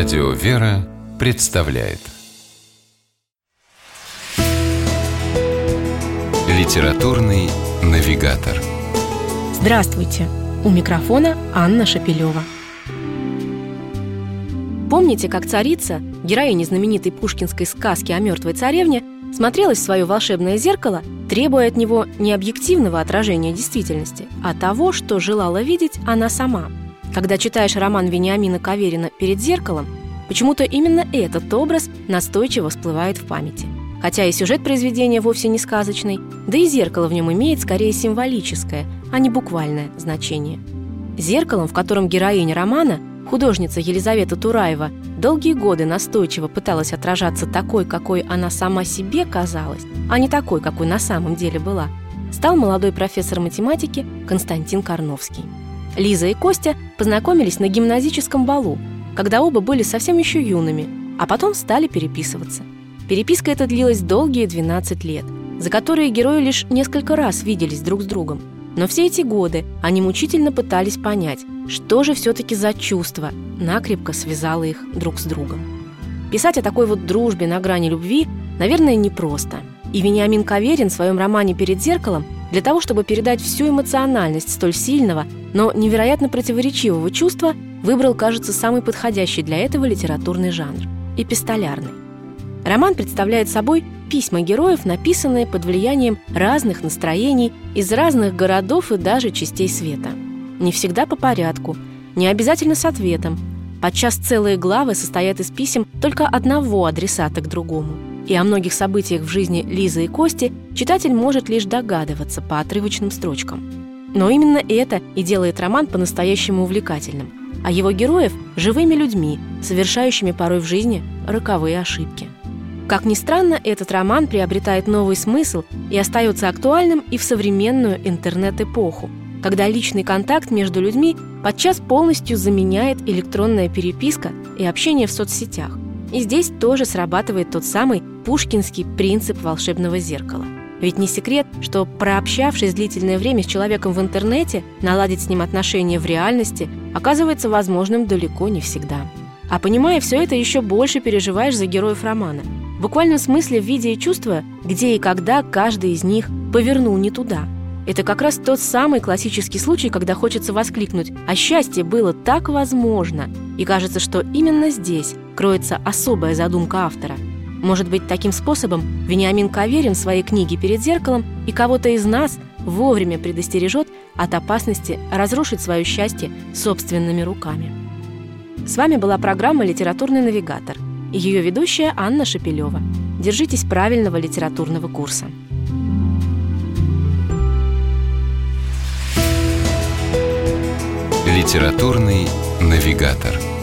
Радио «Вера» представляет Литературный навигатор Здравствуйте! У микрофона Анна Шапилева. Помните, как царица, героиня знаменитой пушкинской сказки о мертвой царевне, смотрелась в свое волшебное зеркало, требуя от него не объективного отражения действительности, а того, что желала видеть она сама. Когда читаешь роман Вениамина Каверина «Перед зеркалом», почему-то именно этот образ настойчиво всплывает в памяти. Хотя и сюжет произведения вовсе не сказочный, да и зеркало в нем имеет скорее символическое, а не буквальное значение. Зеркалом, в котором героиня романа, художница Елизавета Тураева, долгие годы настойчиво пыталась отражаться такой, какой она сама себе казалась, а не такой, какой на самом деле была, стал молодой профессор математики Константин Карновский. Лиза и Костя познакомились на гимназическом балу, когда оба были совсем еще юными, а потом стали переписываться. Переписка эта длилась долгие 12 лет, за которые герои лишь несколько раз виделись друг с другом. Но все эти годы они мучительно пытались понять, что же все-таки за чувство накрепко связало их друг с другом. Писать о такой вот дружбе на грани любви, наверное, непросто. И Вениамин Каверин в своем романе «Перед зеркалом» для того, чтобы передать всю эмоциональность столь сильного, но невероятно противоречивого чувства, выбрал, кажется, самый подходящий для этого литературный жанр – эпистолярный. Роман представляет собой письма героев, написанные под влиянием разных настроений из разных городов и даже частей света. Не всегда по порядку, не обязательно с ответом. Подчас целые главы состоят из писем только одного адресата к другому. И о многих событиях в жизни Лизы и Кости читатель может лишь догадываться по отрывочным строчкам. Но именно это и делает роман по-настоящему увлекательным, а его героев – живыми людьми, совершающими порой в жизни роковые ошибки. Как ни странно, этот роман приобретает новый смысл и остается актуальным и в современную интернет-эпоху, когда личный контакт между людьми подчас полностью заменяет электронная переписка и общение в соцсетях. И здесь тоже срабатывает тот самый пушкинский принцип волшебного зеркала. Ведь не секрет, что прообщавшись длительное время с человеком в интернете, наладить с ним отношения в реальности оказывается возможным далеко не всегда. А понимая все это, еще больше переживаешь за героев романа – в буквальном смысле видя и чувствуя, где и когда каждый из них повернул не туда. Это как раз тот самый классический случай, когда хочется воскликнуть «А счастье было так возможно!» И кажется, что именно здесь кроется особая задумка автора. Может быть, таким способом Вениамин Каверин в своей книге «Перед зеркалом» и кого-то из нас вовремя предостережет от опасности разрушить свое счастье собственными руками. С вами была программа «Литературный навигатор» – ее ведущая Анна Шапилева. Держитесь правильного литературного курса. Литературный навигатор.